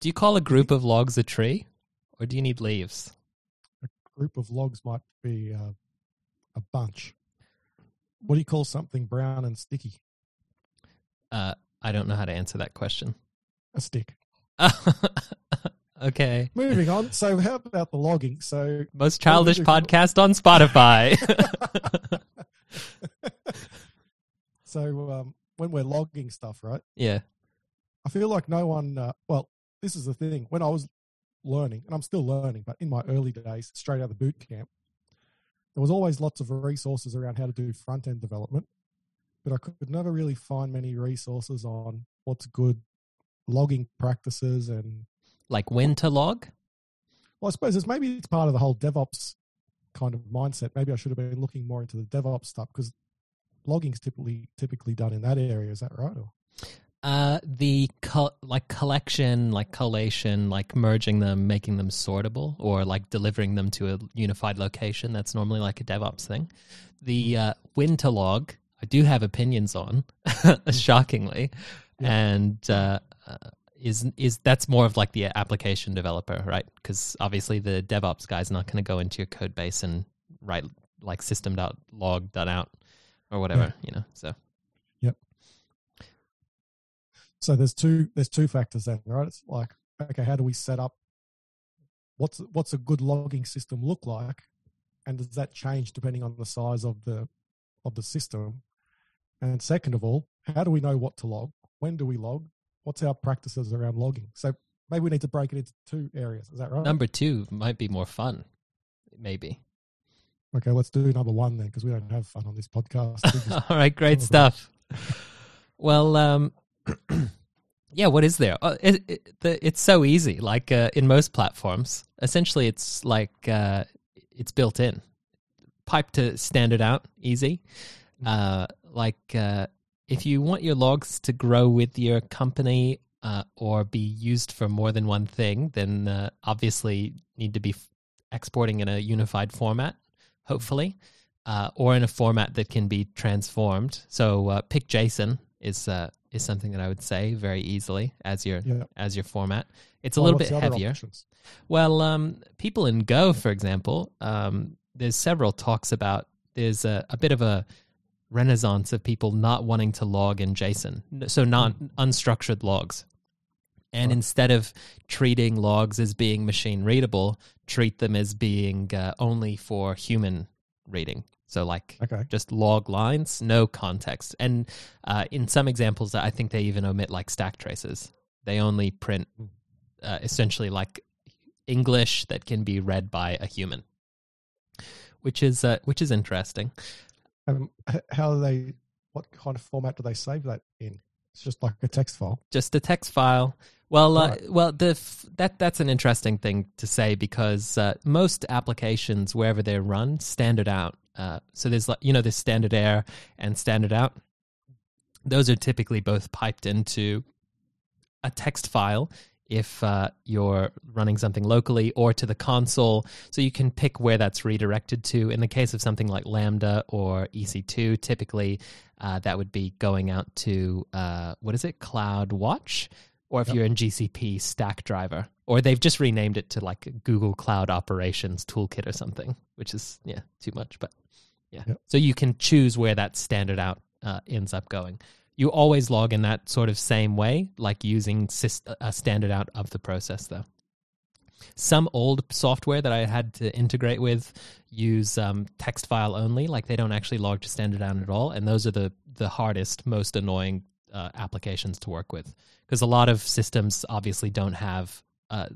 Do you call a group of logs a tree, or do you need leaves? A group of logs might be uh, a bunch. What do you call something brown and sticky? Uh, I don't know how to answer that question. A stick. okay. Moving on. So, how about the logging? So, Most childish would you call- podcast on Spotify. so um, when we're logging stuff, right? yeah. I feel like no one. Uh, well, this is the thing. When I was learning, and I'm still learning, but in my early days, straight out of the boot camp, there was always lots of resources around how to do front end development, but I could never really find many resources on what's good logging practices and Like when to log? Well, I suppose it's maybe it's part of the whole DevOps kind of mindset. Maybe I should have been looking more into the DevOps stuff because logging's typically typically done in that area. Is that right? Or, Uh, the co- like collection, like collation, like merging them, making them sortable, or like delivering them to a unified location. That's normally like a DevOps thing. The uh, when to log, I do have opinions on, shockingly, Yeah. and uh, uh, is is that's more of like the application developer, right? Because obviously the DevOps guy's not going to go into your code base and write like system.log done out or whatever, you know. So so there's two there's two factors then, right? It's like okay, how do we set up? What's what's a good logging system look like, and does that change depending on the size of the of the system? And second of all, how do we know what to log? When do we log? What's our practices around logging? So maybe we need to break it into two areas. Is that right? number two might be more fun, maybe. Okay, let's do number one then, because we don't have fun on this podcast. All right, great stuff. Well, um, yeah, what is there? Uh, it, it, the, it's so easy. Like uh, in most platforms, essentially, it's like uh, it's built in, pipe to standard out, easy. Uh, like uh, if you want your logs to grow with your company uh, or be used for more than one thing, then uh, obviously need to be f- exporting in a unified format, hopefully uh, or in a format that can be transformed. So uh, pick JSON is uh, is something that I would say very easily as your yeah. as your format. It's a Well, little bit heavier. Well, um, people in Go, for example, um, there's several talks about there's a, a bit of a renaissance of people not wanting to log in JSON, so not unstructured logs. And Right. instead of treating logs as being machine readable, treat them as being uh, only for human reading. So, like Okay. just log lines, no context. And uh, in some examples, I think they even omit like stack traces. They only print Hmm. uh, essentially like English that can be read by a human, which is uh, which is interesting. Um, how do they? What kind of format do they save that in? It's just like a text file. Just a text file. Well, uh, well, the f- that that's an interesting thing to say because uh, most applications, wherever they're run, standard out. Uh, so there's like you know there's standard error and standard out. Those are typically both piped into a text file if uh, you're running something locally or to the console. So you can pick where that's redirected to. In the case of something like Lambda or EC2, typically uh, that would be going out to, uh, what is it, Cloud Watch? Or if Yep. you're in GCP, Stackdriver. Or they've just renamed it to like Google Cloud Operations Toolkit or something, which is, yeah, too much. But yeah. Yep. So you can choose where that standard out uh, ends up going you always log in that sort of same way, like using sys- a standard out of the process, though. Some old software that I had to integrate with use um, text file only, like they don't actually log to standard out at all, and those are the the hardest, most annoying uh, applications to work with because a lot of systems obviously don't have. Uh,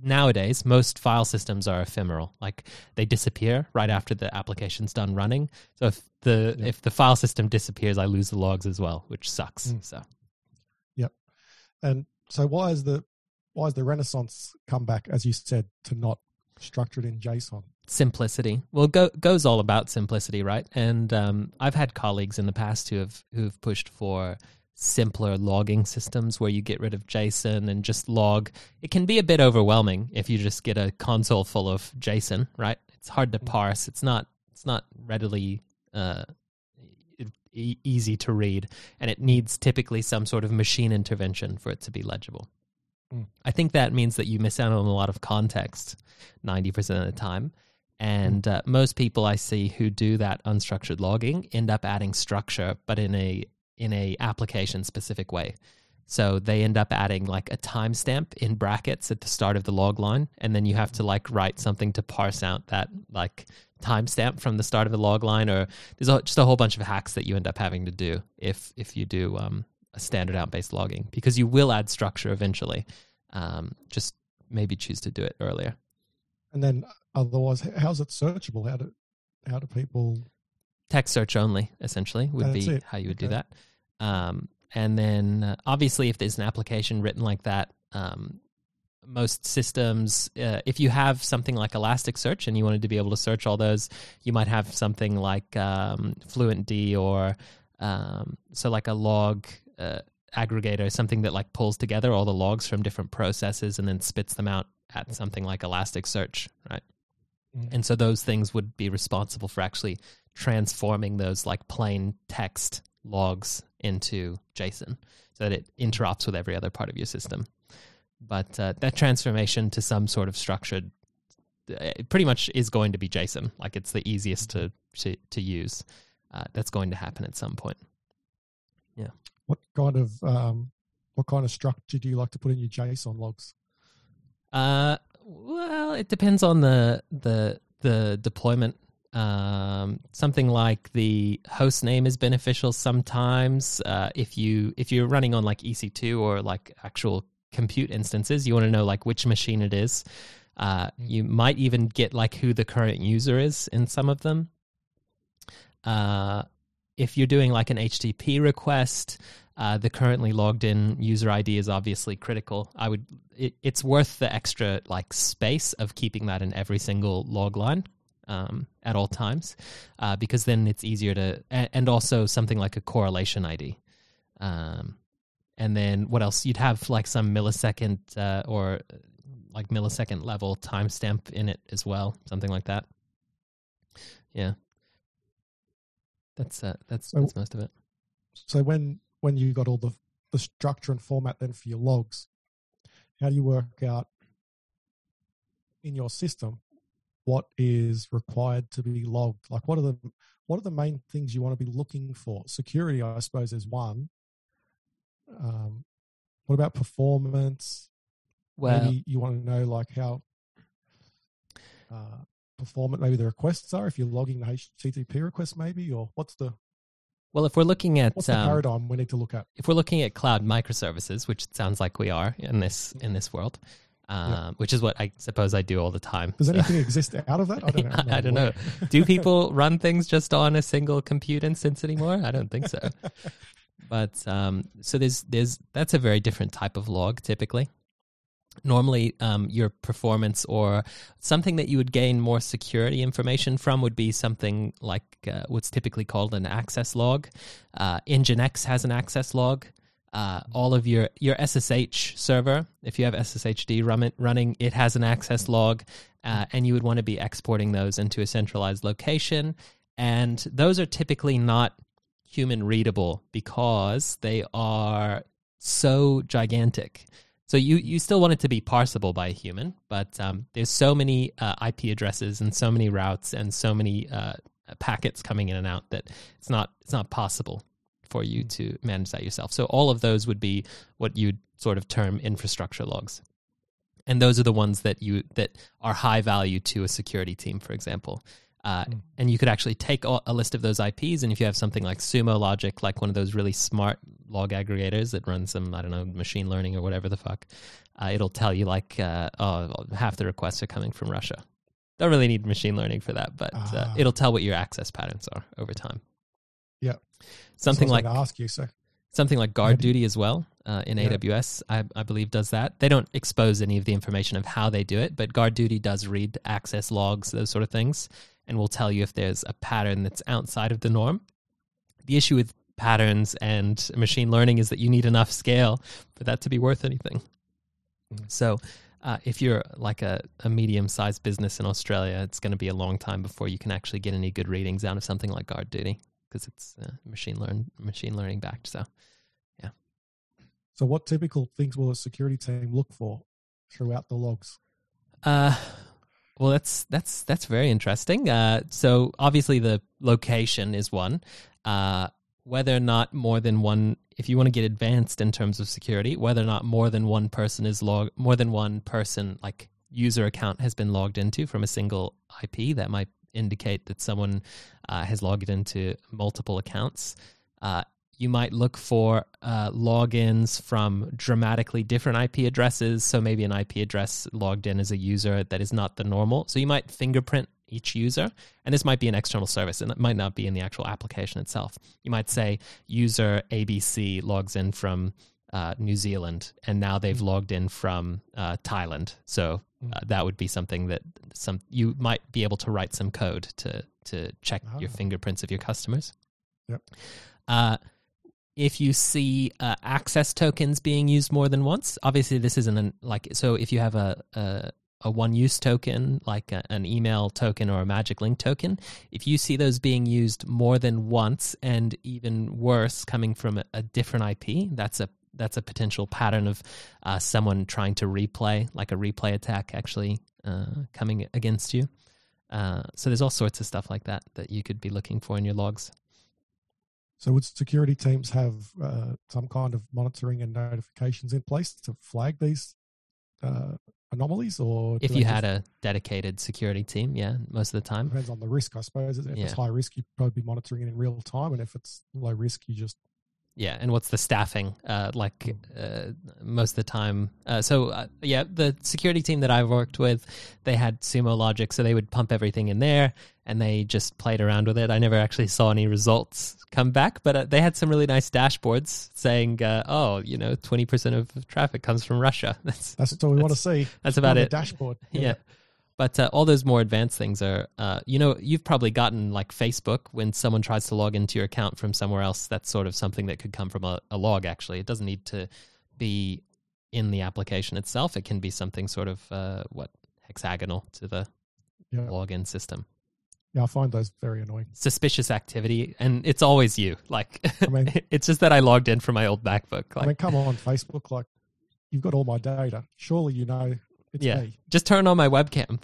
nowadays, most file systems are ephemeral. Like they disappear right after the application's done running. So if the Yeah. if the file system disappears, I lose the logs as well, which sucks. Mm. So And so why is the why is the Renaissance come back, as you said, to not structure it in JSON? simplicity. Well, go goes all about simplicity, right? And um, I've had colleagues in the past who have who have pushed for simpler logging systems where you get rid of JSON and just log. It can be a bit overwhelming if you just get a console full of JSON, right? It's hard to parse. It's not it's not readily uh, e- easy to read, and it needs typically some sort of machine intervention for it to be legible. Mm. I think that means that you miss out on a lot of context 90% of the time. And uh, most people I see who do that unstructured logging end up adding structure, but in a in a application specific way. So they end up adding like a timestamp in brackets at the start of the log line, and then you have to like write something to parse out that like timestamp from the start of the log line. Or there's just a whole bunch of hacks that you end up having to do if if you do um, a standard out based logging because you will add structure eventually. Um, just maybe choose to do it earlier. And then otherwise, how's it searchable? How do how do people? Text search only essentially would That's be it. how you would do that um, and then uh, obviously if there's an application written like that um, most systems uh, if you have something like elasticsearch and you wanted to be able to search all those you might have something like um, fluentd or um, so like a log uh, aggregator something that like pulls together all the logs from different processes and then spits them out at something like elasticsearch right Mm. and so those things would be responsible for actually transforming those like plain text logs into JSON so that it interrupts with every other part of your system. But uh, that transformation to some sort of structured, uh, it pretty much is going to be JSON. Like it's the easiest to to, to use. Uh, that's going to happen at some point. Yeah. What kind of um, what kind of structure do you like to put in your JSON logs? Uh, well, it depends on the the the deployment. Um, something like the host name is beneficial sometimes. Uh, if you if you're running on like EC2 or like actual compute instances, you want to know like which machine it is. Uh, you might even get like who the current user is in some of them. Uh, if you're doing like an HTTP request, uh, the currently logged in user ID is obviously critical. I would it, it's worth the extra like space of keeping that in every single log line um, at all times uh, because then it's easier to and, also something like a correlation ID. Um, and then what else? You'd have like some millisecond uh, or uh, like millisecond level timestamp in it as well, something like that. Yeah, that's uh, that's So- that's most of it. So when when you got all the the structure and format then for your logs, how do you work out in your system what is required to be logged? Like what are the what are the main things you want to be looking for? Security, I suppose, is one. Um, what about performance? Well, maybe you want to know like how uh, performant maybe the requests are if you're logging the HTTP request, maybe, or what's the well, if we're looking at what's the um, paradigm we need to look at? if we're looking at cloud microservices, which it sounds like we are in this in this world, um, which is what I suppose I do all the time. Does so- anything exist out of that? I don't know. I'm I don't know. Do people run things just on a single compute instance anymore? I don't think so. But um, so there's there's that's a very different type of log typically. Normally, um, your performance or something that you would gain more security information from would be something like uh, what's typically called an access log. Uh, Nginx has an access log. Uh, all of your your SSH server, if you have SSHD run it, running, it has an access log, uh, and you would want to be exporting those into a centralized location. And those are typically not human readable because they are so gigantic. So you you still want it to be parsable by a human, but um, there's so many uh, IP addresses and so many routes and so many uh, packets coming in and out that it's not it's not possible for you to manage that yourself. So all of those would be what you'd sort of term infrastructure logs. And those are the ones that you that are high value to a security team, for example. Uh, Mm. And you could actually take a a list of those IPs, and if you have something like Sumo Logic, like one of those really smart log aggregators that runs some, I don't know, machine learning or whatever the fuck, uh, it'll tell you like, uh, oh, half the requests are coming from Russia. Don't really need machine learning for that, but uh, Ah. it'll tell what your access patterns are over time. Yeah. Something So like ask you. So something like guard Maybe- duty as well uh, in Yeah. aws I, I believe does that they don't expose any of the information of how they do it but GuardDuty does read access logs those sort of things and will tell you if there's a pattern that's outside of the norm the issue with patterns and machine learning is that you need enough scale for that to be worth anything Mm. so uh, if you're like a, a medium-sized business in australia it's going to be a long time before you can actually get any good readings out of something like GuardDuty because it's uh, machine learn machine learning backed so yeah. So, what typical things will a security team look for throughout the logs? Uh, well, that's that's that's very interesting. Uh, so obviously the location is one. Uh, whether or not more than one, if you want to get advanced in terms of security, whether or not more than one person is log, more than one person like user account has been logged into from a single IP, that might indicate that someone uh, has logged into multiple accounts. Uh, you might look for uh, logins from dramatically different IP addresses. So maybe an IP address logged in as a user that is not the normal. So you might fingerprint each user, and this might be an external service, and it might not be in the actual application itself. You might say user ABC logs in from uh, New Zealand, and now they've mm. logged in from uh, Thailand. So mm. uh, that would be something that some you might be able to write some code to to check oh. your fingerprints of your customers. Yep. Uh, if you see uh, access tokens being used more than once, obviously this isn't an, like so. If you have a a, a one use token like a, an email token or a magic link token, if you see those being used more than once, and even worse, coming from a, a different IP, that's a that's a potential pattern of uh, someone trying to replay, like a replay attack, actually uh, coming against you. Uh, so there's all sorts of stuff like that that you could be looking for in your logs. So, would security teams have uh, some kind of monitoring and notifications in place to flag these uh, anomalies, or if you had a dedicated security team, yeah, most of the time depends on the risk, I suppose. If yeah. it's high risk, you probably be monitoring it in real time, and if it's low risk, you just yeah, and what's the staffing uh, like uh, most of the time? Uh, so uh, yeah, the security team that I've worked with, they had Sumo Logic, so they would pump everything in there, and they just played around with it. I never actually saw any results come back, but uh, they had some really nice dashboards saying, uh, "Oh, you know, twenty percent of traffic comes from Russia." That's that's what we want to see. That's about it. Dashboard. yeah. yeah. But uh, all those more advanced things are, uh, you know, you've probably gotten like Facebook when someone tries to log into your account from somewhere else. That's sort of something that could come from a, a log. Actually, it doesn't need to be in the application itself. It can be something sort of uh, what hexagonal to the yeah. login system. Yeah, I find those very annoying. Suspicious activity, and it's always you. Like, I mean, it's just that I logged in from my old MacBook. Like, I mean, come on, Facebook. Like, you've got all my data. Surely you know it's yeah. Me. Just turn on my webcam.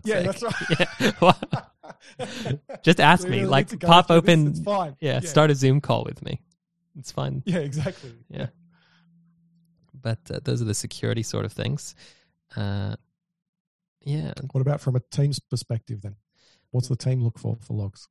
yeah, that's right. Yeah. Just ask me, like, pop open. This, it's fine. Yeah, yeah, start a Zoom call with me. It's fine. Yeah, exactly. Yeah. But uh, those are the security sort of things. Uh, yeah. What about from a team's perspective then? What's the team look for for logs?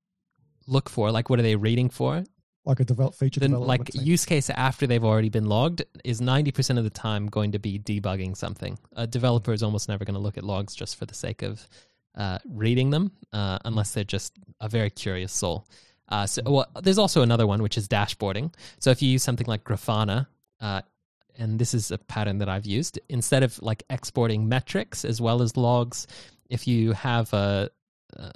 Look for like what are they reading for? Like a develop feature then like team. use case after they've already been logged is 90% of the time going to be debugging something. A developer is almost never going to look at logs just for the sake of uh, reading them uh, unless they're just a very curious soul. Uh, so well, there's also another one which is dashboarding. So if you use something like grafana uh, and this is a pattern that i've used instead of like exporting metrics as well as logs if you have a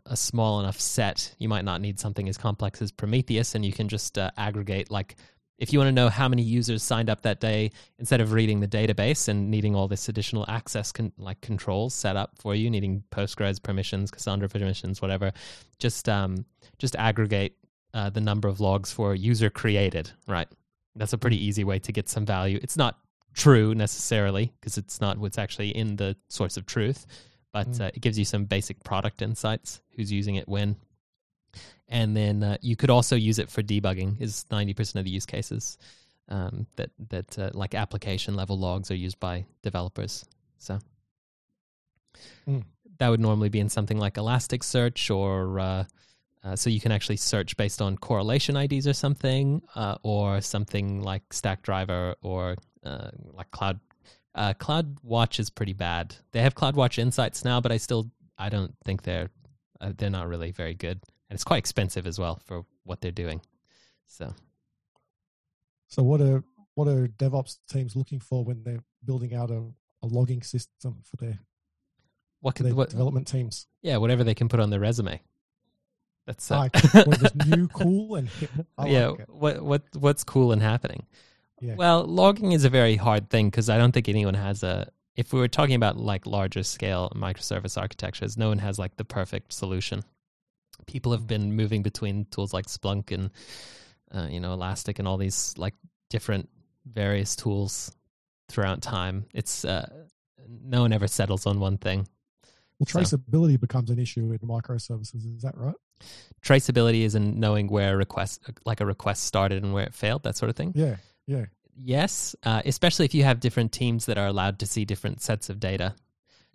a small enough set, you might not need something as complex as Prometheus, and you can just uh, aggregate. Like, if you want to know how many users signed up that day, instead of reading the database and needing all this additional access, con- like controls set up for you, needing Postgres permissions, Cassandra permissions, whatever, just um, just aggregate uh, the number of logs for user created. Right, that's a pretty easy way to get some value. It's not true necessarily because it's not what's actually in the source of truth but mm. uh, it gives you some basic product insights who's using it when and then uh, you could also use it for debugging is 90% of the use cases um, that that uh, like application level logs are used by developers so mm. that would normally be in something like elasticsearch or uh, uh, so you can actually search based on correlation IDs or something, uh, or something like Stackdriver or like Cloud uh, CloudWatch is pretty bad. They have CloudWatch Insights now, but I still I don't think they're uh, they're not really very good, and it's quite expensive as well for what they're doing. So, so what are what are DevOps teams looking for when they're building out a, a logging system for their what can their what, development teams? Yeah, whatever they can put on their resume. That's uh, what new, cool, and hip. yeah. Like what what what's cool and happening? Yeah. Well, logging is a very hard thing because I don't think anyone has a. If we were talking about like larger scale microservice architectures, no one has like the perfect solution. People have been moving between tools like Splunk and uh, you know Elastic and all these like different various tools throughout time. It's uh, no one ever settles on one thing. Well, So- traceability becomes an issue in microservices. Is that right? Traceability is in knowing where a request, like a request started and where it failed, that sort of thing. Yeah, yeah. Yes, uh, especially if you have different teams that are allowed to see different sets of data.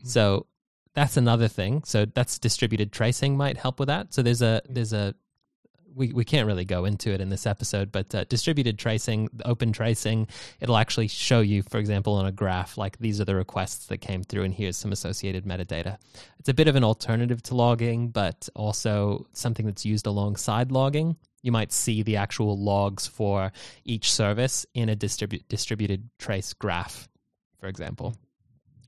Mm. So that's another thing. So that's distributed tracing might help with that. So there's a there's a we, we can't really go into it in this episode, but uh, distributed tracing, open tracing, it'll actually show you, for example, on a graph, like these are the requests that came through, and here's some associated metadata. It's a bit of an alternative to logging, but also something that's used alongside logging. You might see the actual logs for each service in a distribu- distributed trace graph, for example.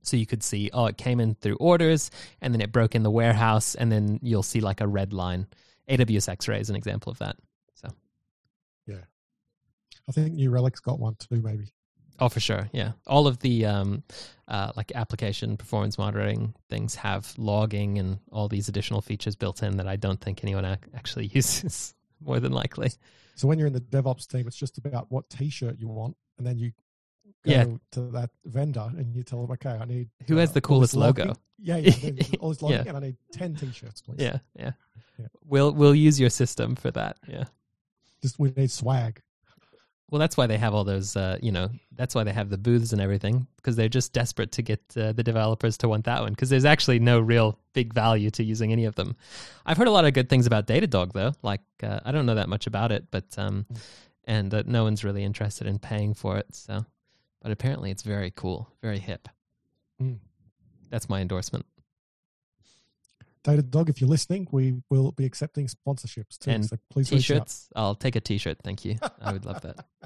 So you could see, oh, it came in through orders, and then it broke in the warehouse, and then you'll see like a red line. AWS X-Ray is an example of that. So, yeah. I think New Relic's got one too, maybe. Oh, for sure. Yeah. All of the um, uh, like application performance monitoring things have logging and all these additional features built in that I don't think anyone ac- actually uses more than likely. So when you're in the DevOps team, it's just about what T-shirt you want, and then you go Yeah. to that vendor and you tell them, okay, I need Who has uh, the coolest logo? logging- Yeah, yeah, all this logging, Yeah. and I need ten T-shirts, please. Yeah, yeah. Yeah. We'll we'll use your system for that. Yeah. just we need swag. Well, that's why they have all those. Uh, you know, that's why they have the booths and everything because they're just desperate to get uh, the developers to want that one because there's actually no real big value to using any of them. I've heard a lot of good things about Datadog though. Like uh, I don't know that much about it, but um, and uh, no one's really interested in paying for it. So, but apparently it's very cool, very hip. Mm. That's my endorsement. Datadog, if you're listening, we will be accepting sponsorships too. And so please reach out. T-shirts. I'll take a T-shirt. Thank you. I would love that.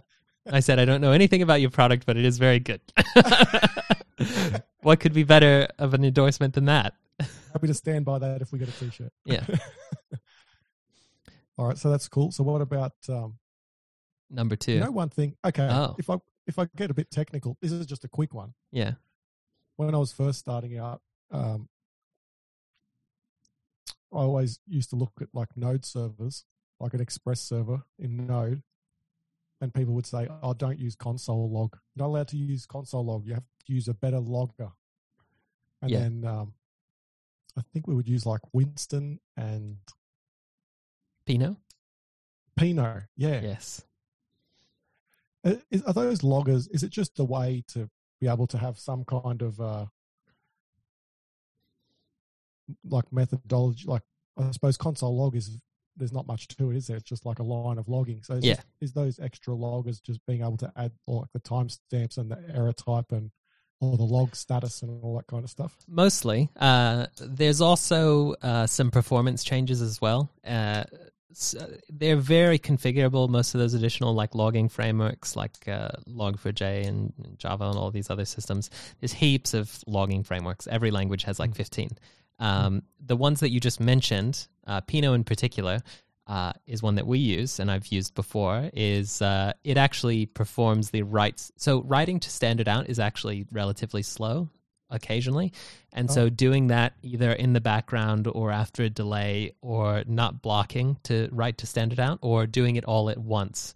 I said I don't know anything about your product, but it is very good. what could be better of an endorsement than that? Happy to stand by that if we get a T-shirt. Yeah. All right, so that's cool. So what about um, Number two. you know one thing? Okay, Oh. if I if I get a bit technical, this is just a quick one. Yeah. When I was first starting out, um, I always used to look at like Node servers, like an Express server in Node, and people would say, "Oh, don't use console log. You're not allowed to use console log. You have to use a better logger." And Yeah. then um, I think we would use like Winston and Pino. Pino, Yeah. Yes. Is, are those loggers? Is it just a way to be able to have some kind of uh, like methodology? Like I suppose console log is there's not much to it, is there? It's just like a line of logging. So Yeah. just- is those extra loggers just being able to add like the timestamps and the error type and all the log status and all that kind of stuff? Mostly. Uh, there's also uh, some performance changes as well. Uh, s they're very configurable. Most of those additional like logging frameworks, like uh, Log4j and Java and all these other systems. There's heaps of logging frameworks. Every language has like 15. Um, the ones that you just mentioned, uh, Pino in particular, uh, is one that we use and I've used before. Is uh, it actually performs the writes? So writing to standard out is actually relatively slow occasionally, and so doing that either in the background or after a delay, or not blocking to write to standard out, or doing it all at once,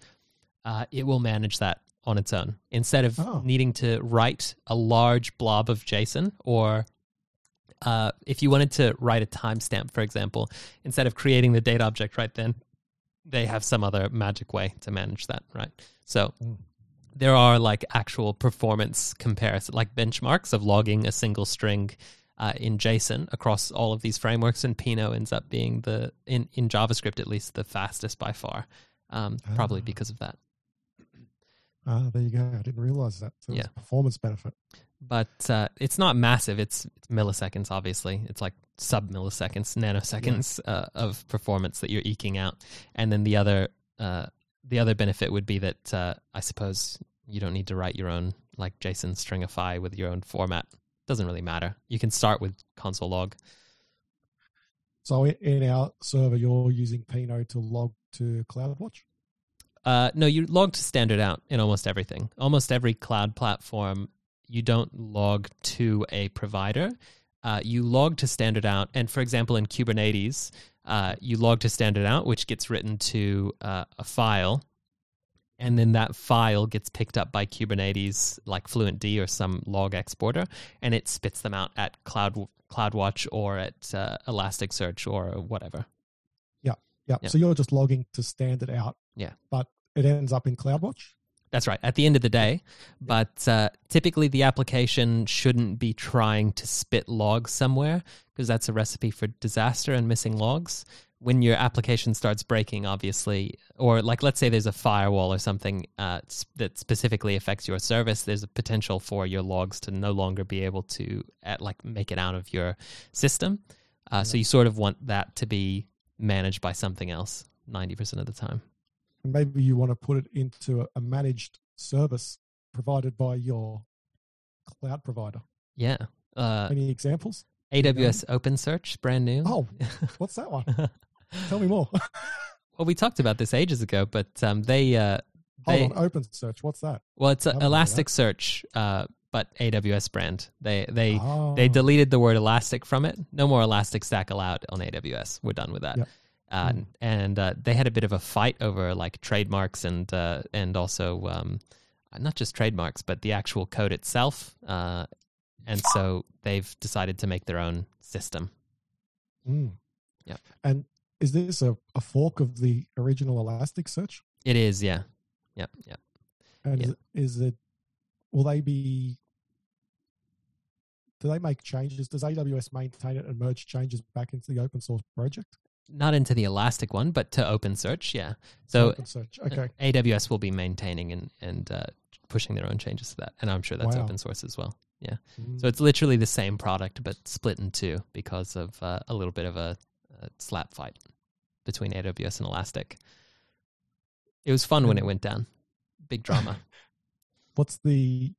uh, it will manage that on its own instead of Oh. needing to write a large blob of JSON or uh, if you wanted to write a timestamp, for example, instead of creating the date object right then, they have some other magic way to manage that, right? So Mm. there are like actual performance comparison, like benchmarks of logging a single string uh, in JSON across all of these frameworks, and Pino ends up being the in in JavaScript at least the fastest by far, um, probably Ah. because of that. Ah, there you go. I didn't realize that. So Yeah. performance benefit. But uh, it's not massive. It's, it's milliseconds, obviously. It's like sub milliseconds, nanoseconds uh, of performance that you're eking out. And then the other uh, the other benefit would be that uh, I suppose you don't need to write your own like JSON stringify with your own format. Doesn't really matter. You can start with console log. So in- in our server, you're using Pino to log to CloudWatch. Uh, no, you log to standard out in almost everything. Almost every cloud platform, you don't log to a provider. Uh, you log to standard out, and for example, in Kubernetes, uh, you log to standard out, which gets written to uh, a file, and then that file gets picked up by Kubernetes, like FluentD or some log exporter, and it spits them out at Cloud CloudWatch or at uh, Elasticsearch or whatever. Yeah, yeah, Yeah. So you're just logging to standard out. Yeah. But it ends up in CloudWatch. That's right. At the end of the day, but uh, typically the application shouldn't be trying to spit logs somewhere because that's a recipe for disaster and missing logs. When your application starts breaking, obviously, or like let's say there's a firewall or something uh, that specifically affects your service, there's a potential for your logs to no longer be able to at, like make it out of your system. Uh, So you sort of want that to be managed by something else ninety percent of the time. And maybe you want to put it into a, managed service provided by your cloud provider. Yeah. Uh, Any examples? AWS OpenSearch, brand new. Oh, what's that one? Tell me more. Well, we talked about this ages ago, but um, they uh, Hold on, OpenSearch. What's that? well, it's a haven't heard of that. Elasticsearch, uh, but AWS brand. They they oh, they deleted the word elastic from it. No more Elastic Stack allowed on AWS. We're done with that. Yep. Uh, Mm. And uh, they had a bit of a fight over like trademarks and uh, and also um, not just trademarks, but the actual code itself. Uh, and so they've decided to make their own system. Mm. Yep. And is this a, a fork of the original Elasticsearch? It is, yeah, Yeah. yep. And Yeah. is, it, is it? Will they be? Do they make changes? Does AWS maintain it and merge changes back into the open source project? Not into the Elastic one, but to OpenSearch, yeah. So OpenSearch. Okay. AWS will be maintaining and and uh, pushing their own changes to that, and I'm sure that's Wow. open source as well. Yeah. Mm. So it's literally the same product, but split in two because of uh, a little bit of a, a slap fight between AWS and Elastic. It was fun when it went down. Big drama. what's the?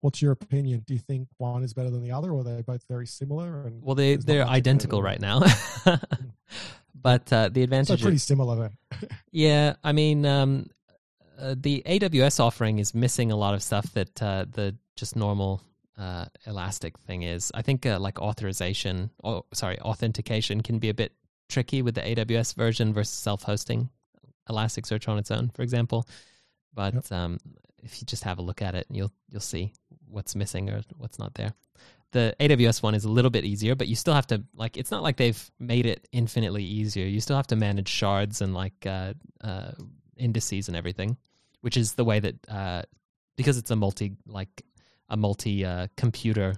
What's your opinion? Do you think one is better than the other, or they're they both very similar? And well, they they're identical right now. but uh, the advantage So pretty of, similar then. yeah, I mean, um, uh, the AWS offering is missing a lot of stuff that uh, the just normal uh, Elastic thing is. I think uh, like authorization, or sorry, authentication can be a bit tricky with the AWS version versus self-hosting Elasticsearch on its own, for example. But Yep. um, if you just have a look at it, you'll you'll see what's missing or what's not there. The AWS one is a little bit easier, but you still have to like. It's not like they've made it infinitely easier. You still have to manage shards and like uh, uh, indices and everything, which is the way that uh, because it's a multi like a multi uh, computer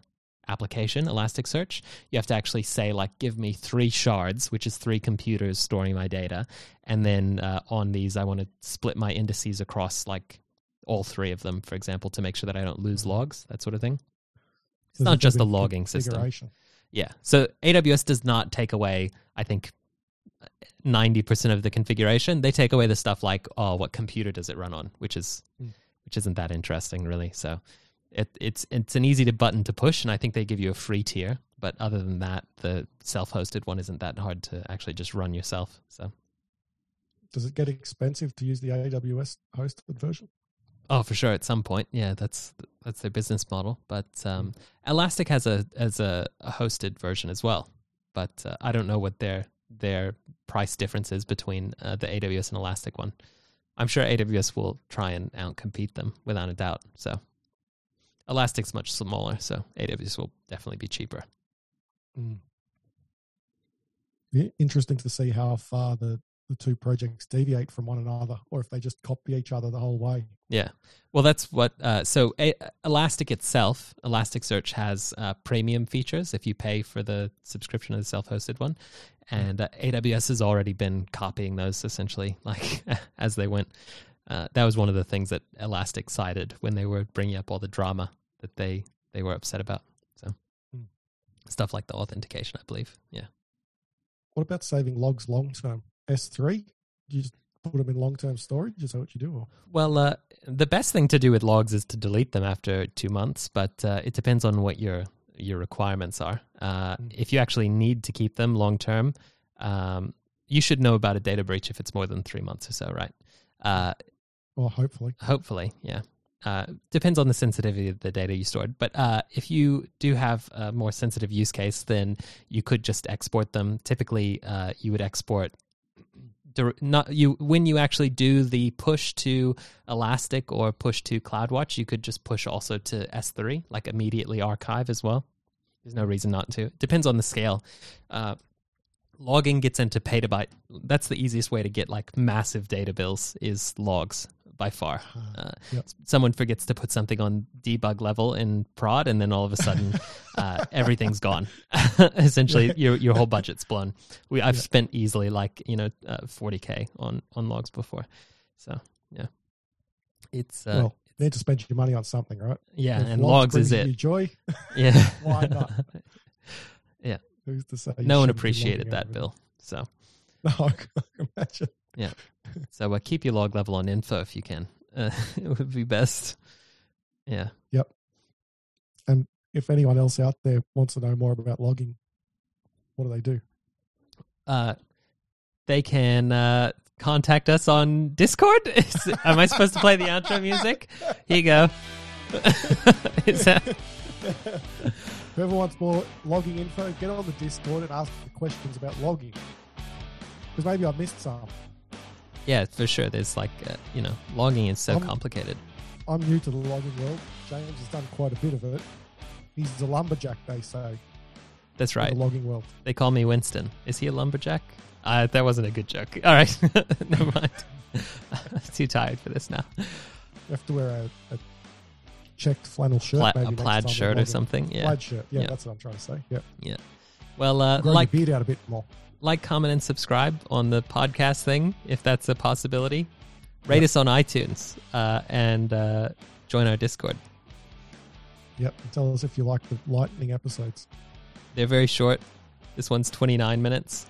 application, Elasticsearch, you have to actually say like, give me three shards, which is three computers storing my data, and then uh, on these, I want to split my indices across like all three of them, for example, to make sure that I don't lose logs, that sort of thing. It's There's not just a logging system. Yeah. So AWS does not take away, I think, 90% of the configuration. They take away the stuff like, oh, what computer does it run on, which is Mm. which isn't that interesting really. So it, it's it's an easy to button to push and I think they give you a free tier, but other than that, the self-hosted one isn't that hard to actually just run yourself. So Does it get expensive to use the AWS hosted version? Oh, for sure. At some point, yeah, that's that's their business model. But um, Elastic has a as a, a hosted version as well. But uh, I don't know what their their price difference is between uh, the AWS and Elastic one. I'm sure AWS will try and outcompete them without a doubt. So Elastic's much smaller, so AWS will definitely be cheaper. Be interesting to see how far the, the two projects deviate from one another, or if they just copy each other the whole way. Yeah. Well, that's what. Uh, so a- Elastic itself, Elasticsearch has uh, premium features if you pay for the subscription of the self-hosted one, and uh, AWS has already been copying those essentially, like as they went. Uh, that was one of the things that Elastic cited when they were bringing up all the drama that they they were upset about. So Hmm. stuff like the authentication, I believe. Yeah. What about saving logs long term? S3? Do you just put them in long term storage? Is that what you do? Or? Well, uh, the best thing to do with logs is to delete them after two months, but uh, it depends on what your your requirements are. Uh, Mm. If you actually need to keep them long term, um, you should know about a data breach if it's more than three months or so, right? Uh, Well, hopefully. hopefully, yeah. Uh, depends on the sensitivity of the data you stored. But uh, if you do have a more sensitive use case, then you could just export them. Typically, uh, you would export dir- not you when you actually do the push to Elastic or push to CloudWatch, you could just push also to S3, like immediately archive as well. There's no reason not to. Depends on the scale. Uh, logging gets into petabyte. That's the easiest way to get like massive data bills is logs by far. Uh, Yep. Someone forgets to put something on debug level in prod, and then all of a sudden, uh, everything's gone. Essentially, your your whole budget's blown. We I've Yeah. spent easily like you know forty k on on logs before, so yeah, it's uh, well, you need to spend your money on something, right? yeah, If and logs is brings you it. joy. Yeah, Why not? Yeah. Who's to say? no one appreciated that bill. So No, I can imagine. So uh, keep your log level on info if you can. Uh, it would be best. Yeah. Yep. And if anyone else out there wants to know more about logging, what do they do? uh, they can uh, contact us on Discord. Is- Am I supposed to play the outro music? Here you go. Is that, Whoever wants more logging info, get on the Discord and ask the questions about logging. Because maybe I missed some. Yeah, for sure. There's like, uh, you know, logging is so Um, complicated. I'm new to the logging world. James has done quite a bit of it. He's a lumberjack, they say, That's right. the logging world. They call me Winston. Is he a lumberjack? Uh, that wasn't a good joke. All right. Never mind. Too tired for this now. You have to wear a, a checked flannel shirt, Pla- maybe a plaid shirt or something. Yeah. Plaid shirt. Yeah, Yeah. that's what I'm trying to say. Yeah. Yeah. Well, uh, like your beard out a bit more. Like, comment, and subscribe on the podcast thing if that's a possibility. Rate us on iTunes uh, and uh, join our Discord. Yep. Tell us if you like the lightning episodes. They're very short. This one's 29 minutes.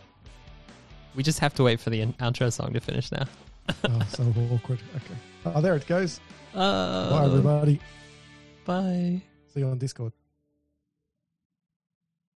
We just have to wait for the outro song to finish now. oh, so awkward. Okay. Oh, there it goes. Uh, Bye, everybody. Bye. See you on Discord.